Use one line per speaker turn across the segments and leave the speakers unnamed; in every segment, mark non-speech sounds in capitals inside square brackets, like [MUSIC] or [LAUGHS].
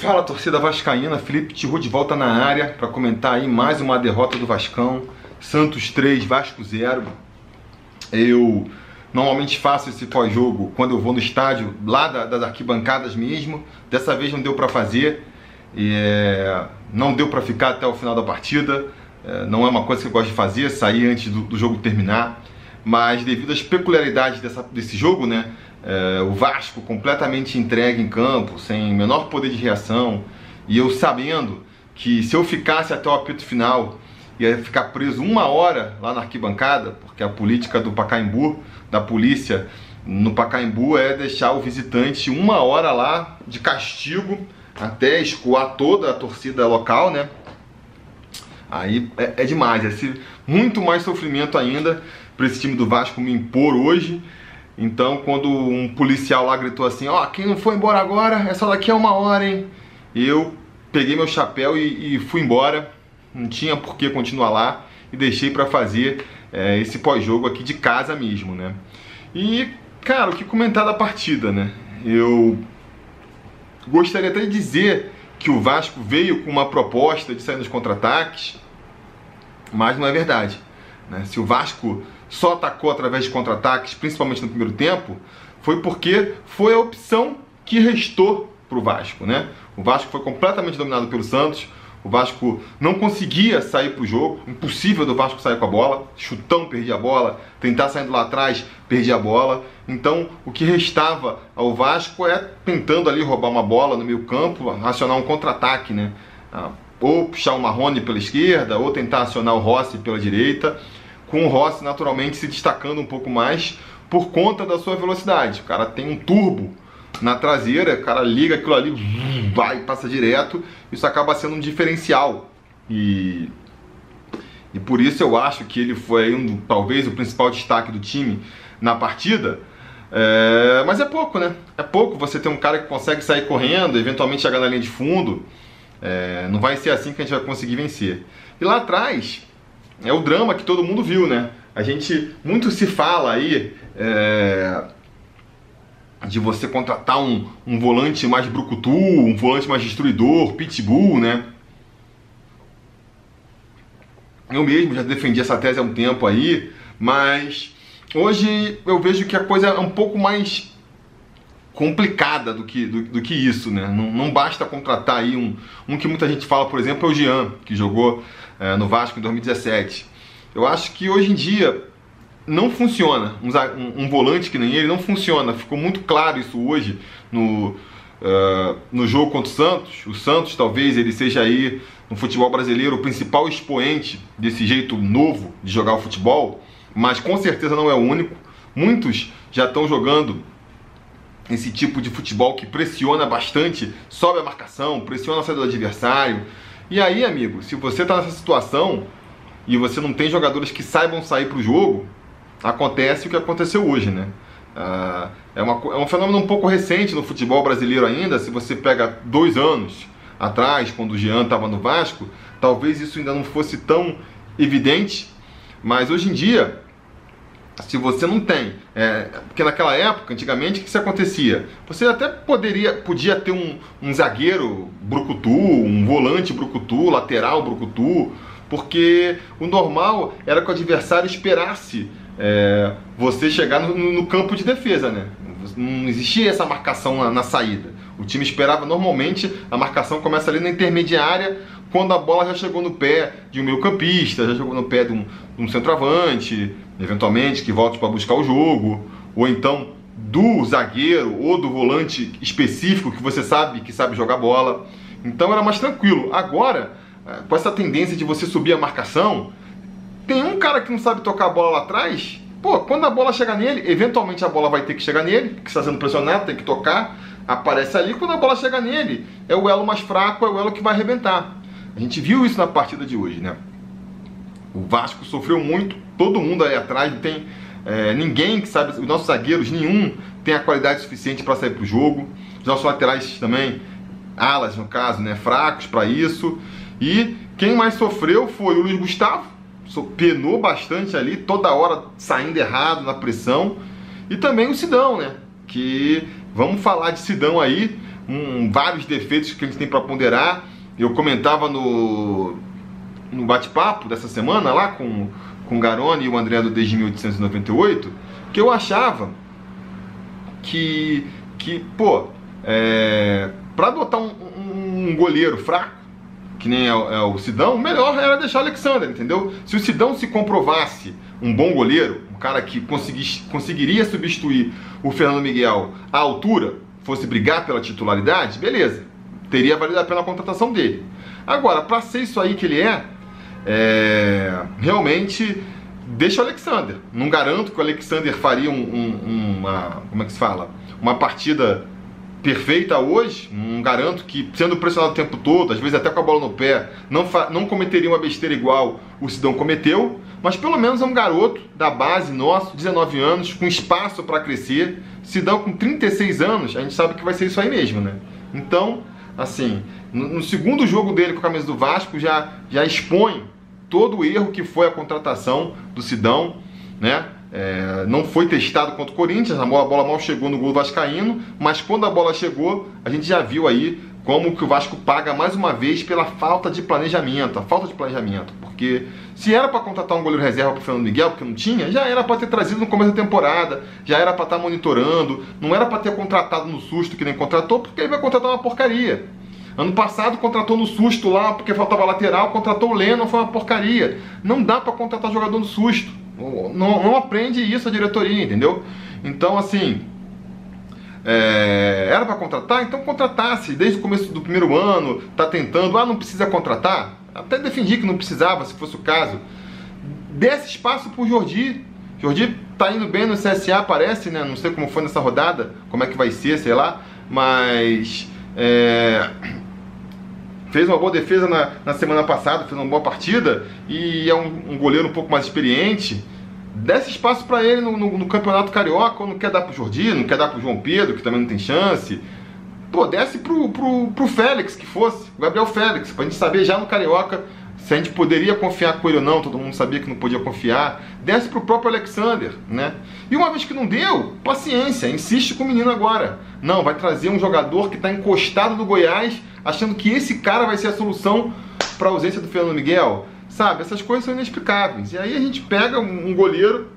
Fala torcida vascaína, Felipe Tiru de volta na área para comentar aí mais uma derrota do Vascão, Santos 3, Vasco 0. Eu normalmente faço esse pós-jogo quando eu vou no estádio, lá das arquibancadas mesmo. Dessa vez não deu para fazer, é, não deu para ficar até o final da partida. É, não é uma coisa que eu gosto de fazer, sair antes do, do jogo terminar. Mas devido às peculiaridades dessa, desse jogo, né? É, o Vasco completamente entregue em campo, sem menor poder de reação, e eu sabendo que se eu ficasse até o apito final ia ficar preso uma hora lá na arquibancada, porque a política do Pacaembu, da polícia no Pacaembu é deixar o visitante uma hora lá de castigo até escoar toda a torcida local, né? Aí é, é demais, é muito mais sofrimento ainda para esse time do Vasco me impor hoje então, quando um policial lá gritou assim: Ó, oh, quem não foi embora agora é só daqui a uma hora, hein? Eu peguei meu chapéu e, e fui embora. Não tinha por que continuar lá e deixei para fazer é, esse pós-jogo aqui de casa mesmo, né? E, cara, o que comentar da partida, né? Eu gostaria até de dizer que o Vasco veio com uma proposta de sair nos contra-ataques, mas não é verdade. Né? Se o Vasco só atacou através de contra-ataques, principalmente no primeiro tempo, foi porque foi a opção que restou para o Vasco. Né? O Vasco foi completamente dominado pelo Santos. O Vasco não conseguia sair para o jogo, impossível do Vasco sair com a bola. Chutão, perdia a bola. Tentar saindo lá atrás, perdia a bola. Então, o que restava ao Vasco é tentando ali roubar uma bola no meio campo, acionar um contra-ataque, né? Ah, ou puxar o Marrone pela esquerda, ou tentar acionar o Rossi pela direita com o Rossi naturalmente se destacando um pouco mais por conta da sua velocidade. O cara tem um turbo na traseira, o cara liga aquilo ali, vai, passa direto, isso acaba sendo um diferencial. E, e por isso eu acho que ele foi um, talvez o principal destaque do time na partida. É, mas é pouco, né? É pouco você ter um cara que consegue sair correndo, eventualmente chegar na linha de fundo. É, não vai ser assim que a gente vai conseguir vencer. E lá atrás, é o drama que todo mundo viu, né? A gente muito se fala aí é, de você contratar um, um volante mais brucutu, um volante mais destruidor, pitbull, né? Eu mesmo já defendi essa tese há um tempo aí, mas hoje eu vejo que a coisa é um pouco mais complicada do que, do, do que isso, né? Não, não, basta contratar aí um, um que muita gente fala, por exemplo, é o Jean, que jogou é, no Vasco em 2017. Eu acho que hoje em dia não funciona. Um, um, volante que nem ele não funciona. Ficou muito claro isso hoje no, uh, no jogo contra o Santos. O Santos talvez ele seja aí no futebol brasileiro o principal expoente desse jeito novo de jogar o futebol, mas com certeza não é o único. Muitos já estão jogando esse tipo de futebol que pressiona bastante, sobe a marcação, pressiona a saída do adversário, e aí, amigo, se você está nessa situação e você não tem jogadores que saibam sair para o jogo, acontece o que aconteceu hoje, né? Ah, é, uma, é um fenômeno um pouco recente no futebol brasileiro ainda. Se você pega dois anos atrás, quando o Jean estava no Vasco, talvez isso ainda não fosse tão evidente. Mas hoje em dia, se você não tem, é, porque naquela época, antigamente, o que, se acontecia? Você até poderia, podia ter um, um zagueiro brucutu, um volante brucutu, lateral brucutu, porque o normal era que o adversário esperasse é, você chegar no, no, campo de defesa, né? Não existia essa marcação na, na saída. O time esperava normalmente, a marcação começa ali na intermediária, quando a bola já chegou no pé de um meio campista, já chegou no pé de um, de um centroavante, eventualmente, que volte para buscar o jogo, ou então do zagueiro ou do volante específico que você sabe que sabe jogar bola. Então era mais tranquilo. Agora, eh, com essa tendência de você subir a marcação, tem um cara que não sabe tocar a bola lá atrás. Pô, quando a bola chegar nele, eventualmente a bola vai ter que chegar nele, que está sendo pressionado, tem que tocar, aparece ali. Quando a bola chega nele, é o elo mais fraco, é o elo que vai arrebentar. A gente viu isso na partida de hoje, né? O Vasco sofreu muito, todo mundo aí atrás, não tem é, ninguém que sabe, os nossos zagueiros, nenhum tem a qualidade suficiente para sair para o jogo. Os nossos laterais também, alas no caso, né, fracos para isso. E quem mais sofreu foi o Luiz Gustavo, penou bastante ali, toda hora saindo errado na pressão. E também o Sidão, né? Que vamos falar de Sidão aí, um, vários defeitos que a gente tem para ponderar. Eu comentava no, no bate-papo dessa semana lá com, com o Garone e o André do Desde 1898 que eu achava que, que pô, é, para adotar um, um, um, goleiro fraco, que nem é, é, o Sidão, melhor era deixar Alexander, entendeu? Se o Sidão se comprovasse um bom goleiro, um cara que conseguiria substituir o Fernando Miguel à altura, fosse brigar pela titularidade, beleza, teria valido a pena a contratação dele. Agora, para ser isso aí que ele é, é realmente deixa o Alexander. Não garanto que o Alexander faria um, um, uma. Como é que se fala? Uma partida perfeita hoje. Não garanto que, sendo pressionado o tempo todo, às vezes até com a bola no pé, não, não cometeria uma besteira igual o Sidão cometeu. Mas pelo menos é um garoto da base nosso, 19 anos, com espaço para crescer. Sidão com 36 anos, a gente sabe que vai ser isso aí mesmo, né? Então, assim, no, no segundo jogo dele com a camisa do Vasco, já, já expõe todo o erro que foi a contratação do Sidão, né? É, não foi testado contra o Corinthians, a bola mal chegou no gol vascaíno, mas quando a bola chegou, a gente já viu aí como que o Vasco paga mais uma vez pela falta de planejamento, a falta de planejamento, porque se era para contratar um goleiro reserva para Fernando Miguel, porque não tinha, já era para ter trazido no começo da temporada, já era para estar tá monitorando, não era para ter contratado no susto que nem contratou, porque ele vai contratar uma porcaria. Ano passado contratou no susto lá porque faltava lateral, contratou o Leno, foi uma porcaria. Não dá para contratar jogador no susto. Não, não, aprende isso a diretoria, entendeu? Então, assim, é, era para contratar, então contratasse desde o começo do primeiro ano, tá tentando, ah, não precisa contratar. Até defendi que não precisava, se fosse o caso. Desse espaço pro Jordi. Jordi tá indo bem no CSA, parece, né? Não sei como foi nessa rodada, como é que vai ser, sei lá. Mas é, fez uma boa defesa na, na, semana passada, fez uma boa partida e é um, um goleiro um pouco mais experiente. Desce espaço para ele no, no, no, Campeonato Carioca, ou não quer dar pro Jordi, não quer dar pro João Pedro, que também não tem chance. Pô, desce pro, pro, pro Félix, que fosse, o Gabriel Félix, pra gente saber já no Carioca se a gente poderia confiar com ele ou não, todo mundo sabia que não podia confiar. Desce pro próprio Alexander, né? E uma vez que não deu, paciência, insiste com o menino agora. Não, vai trazer um jogador que está encostado do Goiás, achando que esse cara vai ser a solução para a ausência do Fernando Miguel. Sabe, essas coisas são inexplicáveis. E aí a gente pega um goleiro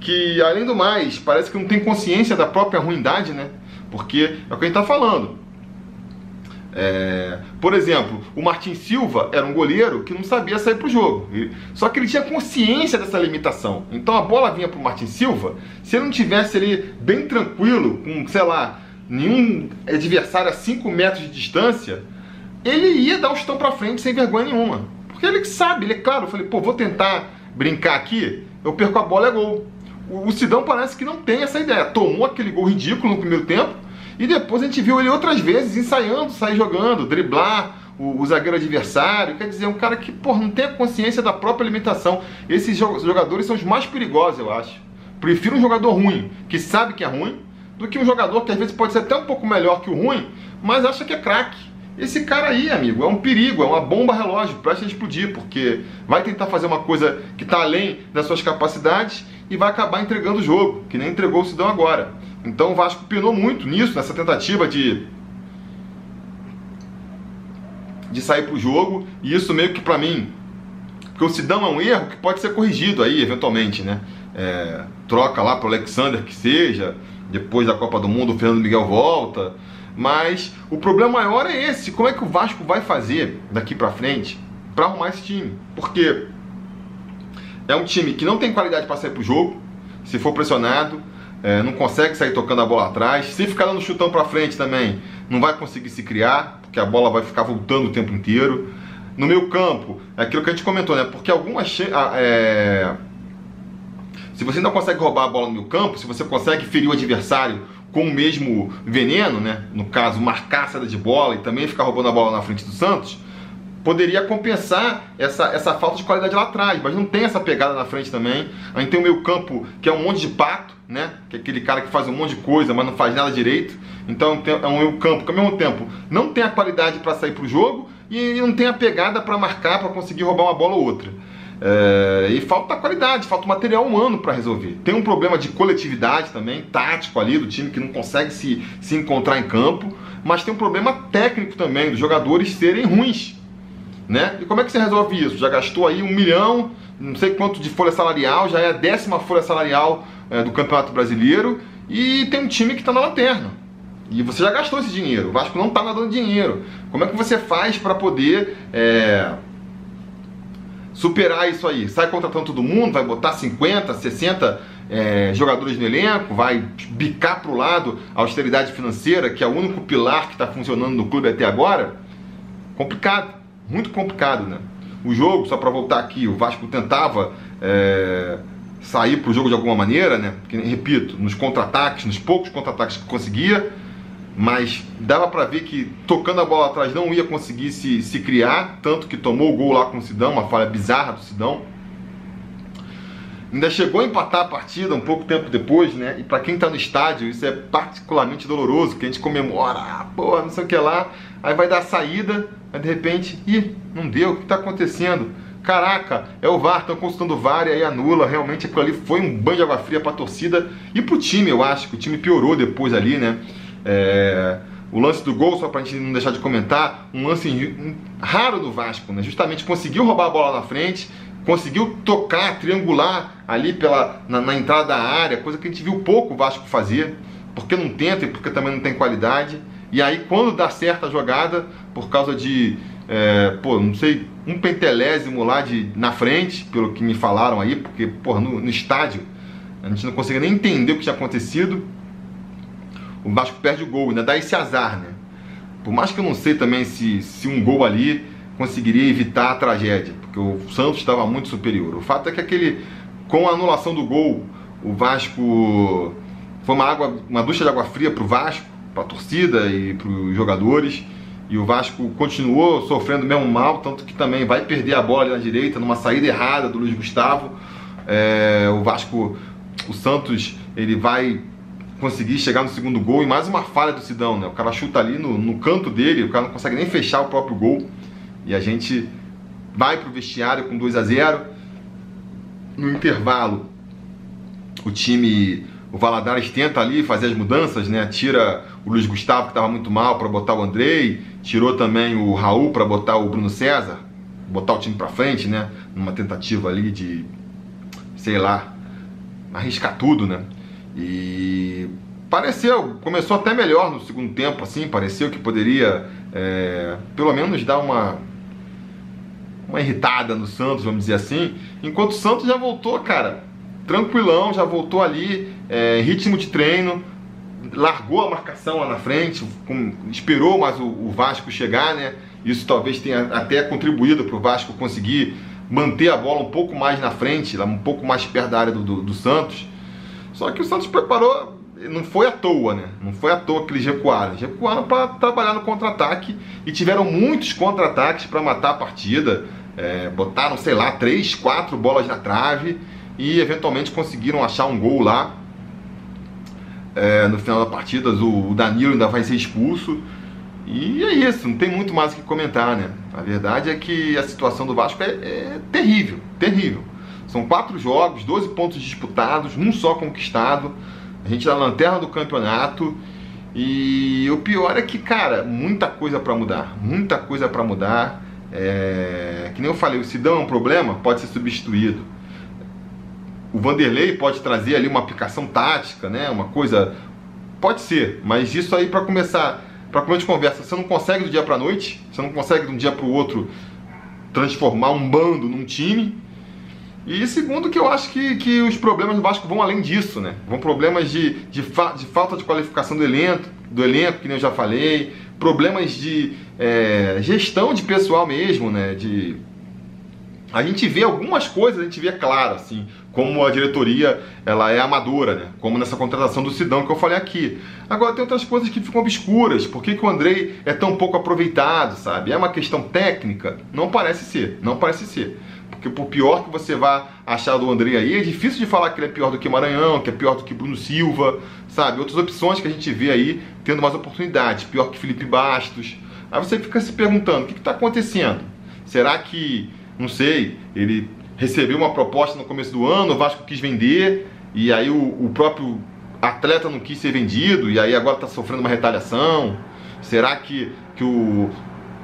que, além do mais, parece que não tem consciência da própria ruindade, né? Porque é o que a gente está falando. É, por exemplo, o Martin Silva era um goleiro que não sabia sair para o jogo. Só que ele tinha consciência dessa limitação. Então a bola vinha para o Martin Silva, se ele não tivesse ali bem tranquilo, com, sei lá, nenhum adversário a 5 metros de distância, ele ia dar o chutão para frente sem vergonha nenhuma. Porque ele sabe, ele é claro. Eu falei, pô, vou tentar brincar aqui, eu perco a bola, é gol. O Sidão parece que não tem essa ideia. Tomou aquele gol ridículo no primeiro tempo e depois a gente viu ele outras vezes ensaiando, sair jogando, driblar o, o zagueiro adversário. Quer dizer, um cara que por, não tem a consciência da própria limitação. Esses jogadores são os mais perigosos, eu acho. Prefiro um jogador ruim, que sabe que é ruim, do que um jogador que às vezes pode ser até um pouco melhor que o ruim, mas acha que é craque. Esse cara aí, amigo, é um perigo, é uma bomba relógio, presta a explodir, porque vai tentar fazer uma coisa que está além das suas capacidades e vai acabar entregando o jogo, que nem entregou o Sidão agora. Então o Vasco pinou muito nisso, nessa tentativa de de sair pro jogo, e isso meio que para mim, porque o Sidão é um erro que pode ser corrigido aí eventualmente, né? É, troca lá pro Alexander que seja, depois da Copa do Mundo o Fernando Miguel volta, mas o problema maior é esse, como é que o Vasco vai fazer daqui para frente para arrumar esse time? Porque é um time que não tem qualidade para sair pro jogo, se for pressionado, é, não consegue sair tocando a bola atrás. Se ficar dando chutão para frente também, não vai conseguir se criar, porque a bola vai ficar voltando o tempo inteiro. No meio campo, é aquilo que a gente comentou, né? Porque algumas. É... Se você não consegue roubar a bola no meio campo, se você consegue ferir o adversário com o mesmo veneno, né? No caso, marcar a saída de bola e também ficar roubando a bola na frente do Santos, poderia compensar essa, essa falta de qualidade lá atrás, mas não tem essa pegada na frente também. A gente tem o meio campo que é um monte de pato, né? Que é aquele cara que faz um monte de coisa, mas não faz nada direito. Então é um meio campo que ao mesmo tempo não tem a qualidade para sair para o jogo e não tem a pegada para marcar, para conseguir roubar uma bola ou outra. É, e falta qualidade, falta material humano para resolver. Tem um problema de coletividade também, tático ali, do time que não consegue se, se encontrar em campo, mas tem um problema técnico também, dos jogadores serem ruins. Né? E como é que você resolve isso? Já gastou aí um milhão, não sei quanto de folha salarial, já é a décima folha salarial é, do Campeonato Brasileiro e tem um time que está na lanterna. E você já gastou esse dinheiro, o Vasco não está nadando dinheiro. Como é que você faz para poder é, superar isso aí? Sai contratando todo mundo, vai botar 50, 60 é, jogadores no elenco, vai bicar para o lado a austeridade financeira, que é o único pilar que está funcionando no clube até agora? Complicado, muito complicado, né? O jogo, só para voltar aqui, o Vasco tentava é, sair para o jogo de alguma maneira, né? Porque, repito, nos contra-ataques, nos poucos contra-ataques que conseguia, mas dava para ver que tocando a bola atrás não ia conseguir se, se criar, tanto que tomou o gol lá com o Sidão, uma falha bizarra do Sidão. Ainda chegou a empatar a partida um pouco tempo depois, né? E para quem tá no estádio, isso é particularmente doloroso, que a gente comemora, ah, porra, não sei o que lá, aí vai dar a saída, aí de repente, ih, não deu, o que tá acontecendo? Caraca, é o VAR, estão consultando o VAR e aí anula. Realmente aquilo ali foi um banho de água fria para a torcida e para o time, eu acho que o time piorou depois ali, né? É, o lance do gol, só para a gente não deixar de comentar, um lance raro do Vasco, né? Justamente conseguiu roubar a bola na frente, conseguiu tocar, triangular ali pela, na, na, entrada da área, coisa que a gente viu pouco o Vasco fazer, porque não tenta e porque também não tem qualidade. E aí, quando dá certa a jogada, por causa de, é, pô, não sei, um pentelésimo lá de, na frente, pelo que me falaram aí, porque, pô, no, no estádio a gente não conseguia nem entender o que tinha acontecido o Vasco perde o gol, ainda dá esse azar, né? Por mais que eu não sei também se, se um gol ali conseguiria evitar a tragédia, porque o Santos estava muito superior. O fato é que aquele, com a anulação do gol, o Vasco foi uma água, uma ducha de água fria para o Vasco, para a torcida e para os jogadores. E o Vasco continuou sofrendo mesmo mal, tanto que também vai perder a bola ali na direita, numa saída errada do Luiz Gustavo. É, o Vasco, o Santos, ele vai conseguir chegar no segundo gol e mais uma falha do Sidão, né? O cara chuta ali no, no canto dele, o cara não consegue nem fechar o próprio gol. E a gente vai pro vestiário com 2 a 0 No intervalo, o time, o Valadares tenta ali fazer as mudanças, né? Tira o Luiz Gustavo, que estava muito mal, para botar o Andrei. Tirou também o Raul para botar o Bruno César. Botar o time para frente, né? Numa tentativa ali de, sei lá, arriscar tudo, né? E pareceu, começou até melhor no segundo tempo, assim, pareceu que poderia é, pelo menos dar uma uma irritada no Santos, vamos dizer assim, enquanto o Santos já voltou, cara, tranquilão, já voltou ali, é, ritmo de treino, largou a marcação lá na frente, com, esperou mais o, o, Vasco chegar, né? Isso talvez tenha até contribuído para o Vasco conseguir manter a bola um pouco mais na frente, um pouco mais perto da área do, do, do Santos. Só que o Santos preparou, não foi à toa, né? Não foi à toa que eles recuaram. Eles recuaram para trabalhar no contra-ataque e tiveram muitos contra-ataques para matar a partida. É, botaram, sei lá, três, quatro bolas na trave e eventualmente conseguiram achar um gol lá. É, no final da partida, o Danilo ainda vai ser expulso. E é isso, não tem muito mais o que comentar, né? A verdade é que a situação do Vasco é, é terrível, terrível. São quatro jogos, 12 pontos disputados, um só conquistado. A gente na lanterna do campeonato. E o pior é que, cara, muita coisa para mudar. Muita coisa para mudar. É... Que nem eu falei, o Sidão é um problema, pode ser substituído. O Vanderlei pode trazer ali uma aplicação tática, né? Uma coisa. Pode ser, mas isso aí para começar, para começar de conversa, você não consegue do dia para noite, você não consegue de um dia para o outro transformar um bando num time. E segundo que eu acho que, que os problemas do Vasco vão além disso, né? Vão problemas de, de, fa de falta de qualificação do elenco, do elenco, que nem eu já falei, problemas de é, gestão de pessoal mesmo, né? De, a gente vê algumas coisas, a gente vê claro, assim, como a diretoria ela é amadora, né? Como nessa contratação do Sidão que eu falei aqui. Agora tem outras coisas que ficam obscuras. Por que, que o Andrei é tão pouco aproveitado, sabe? É uma questão técnica? Não parece ser, não parece ser. Porque por pior que você vá achar do André aí, é difícil de falar que ele é pior do que Maranhão, que é pior do que Bruno Silva, sabe? Outras opções que a gente vê aí tendo mais oportunidades, pior que Felipe Bastos. Aí você fica se perguntando, o que está acontecendo? Será que, não sei, ele recebeu uma proposta no começo do ano, o Vasco quis vender, e aí o, o próprio atleta não quis ser vendido, e aí agora está sofrendo uma retaliação. Será que, que o,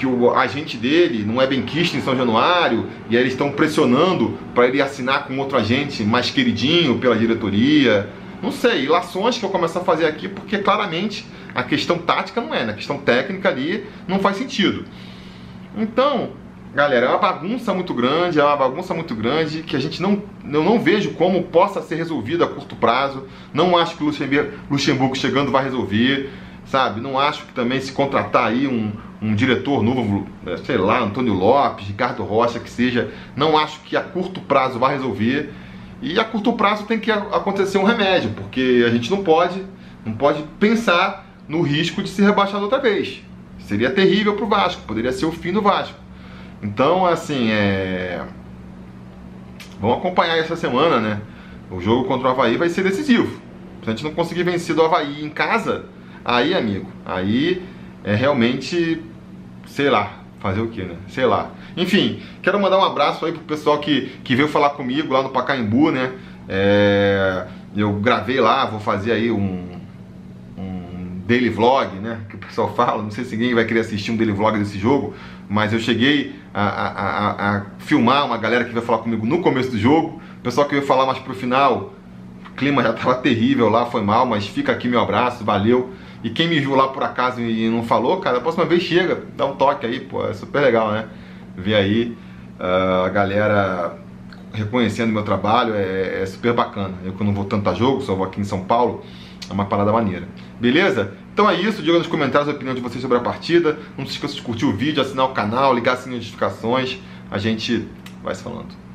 que o agente dele não é bem quisto em São Januário e aí eles estão pressionando para ele assinar com outro agente mais queridinho pela diretoria. Não sei, ilações que eu começo a fazer aqui porque claramente a questão tática não é, né? A questão técnica ali não faz sentido. Então, galera, é uma bagunça muito grande, é uma bagunça muito grande que a gente não, eu não vejo como possa ser resolvida a curto prazo. Não acho que o Luxemburgo chegando vai resolver sabe? Não acho que também se contratar aí um, um diretor novo, é, sei lá, Antônio Lopes, Ricardo Rocha, que seja, não acho que a curto prazo vai resolver. E a curto prazo tem que acontecer um remédio, porque a gente não pode, não pode pensar no risco de ser rebaixado outra vez. Seria terrível para o Vasco, poderia ser o fim do Vasco. Então, assim, é... vamos acompanhar essa semana, né? O jogo contra o Havaí vai ser decisivo. Se a gente não conseguir vencer do Havaí em casa, Aí, amigo, aí é realmente, sei lá, fazer o que, né? Sei lá. Enfim, quero mandar um abraço aí pro pessoal que, que veio falar comigo lá no Pacaembu, né? É, eu gravei lá, vou fazer aí um, um daily vlog, né? Que o pessoal [LAUGHS] fala, não sei se ninguém vai querer assistir um daily vlog desse jogo, mas eu cheguei a, a, a, a filmar uma galera que veio falar comigo no começo do jogo, o pessoal que veio falar mais pro final, o clima já tava [LAUGHS] terrível lá, foi mal, mas fica aqui meu abraço, valeu. E quem me viu lá por acaso e não falou, cara, a próxima vez chega, dá um toque aí, pô, é super legal, né? Ver aí uh, a galera reconhecendo meu trabalho, é, é, super bacana. Eu que não vou tanto a jogo, só vou aqui em São Paulo, é uma parada maneira. Beleza? Então é isso, diga nos comentários a opinião de vocês sobre a partida. Não se esqueça de curtir o vídeo, assinar o canal, ligar as notificações. A gente vai se falando.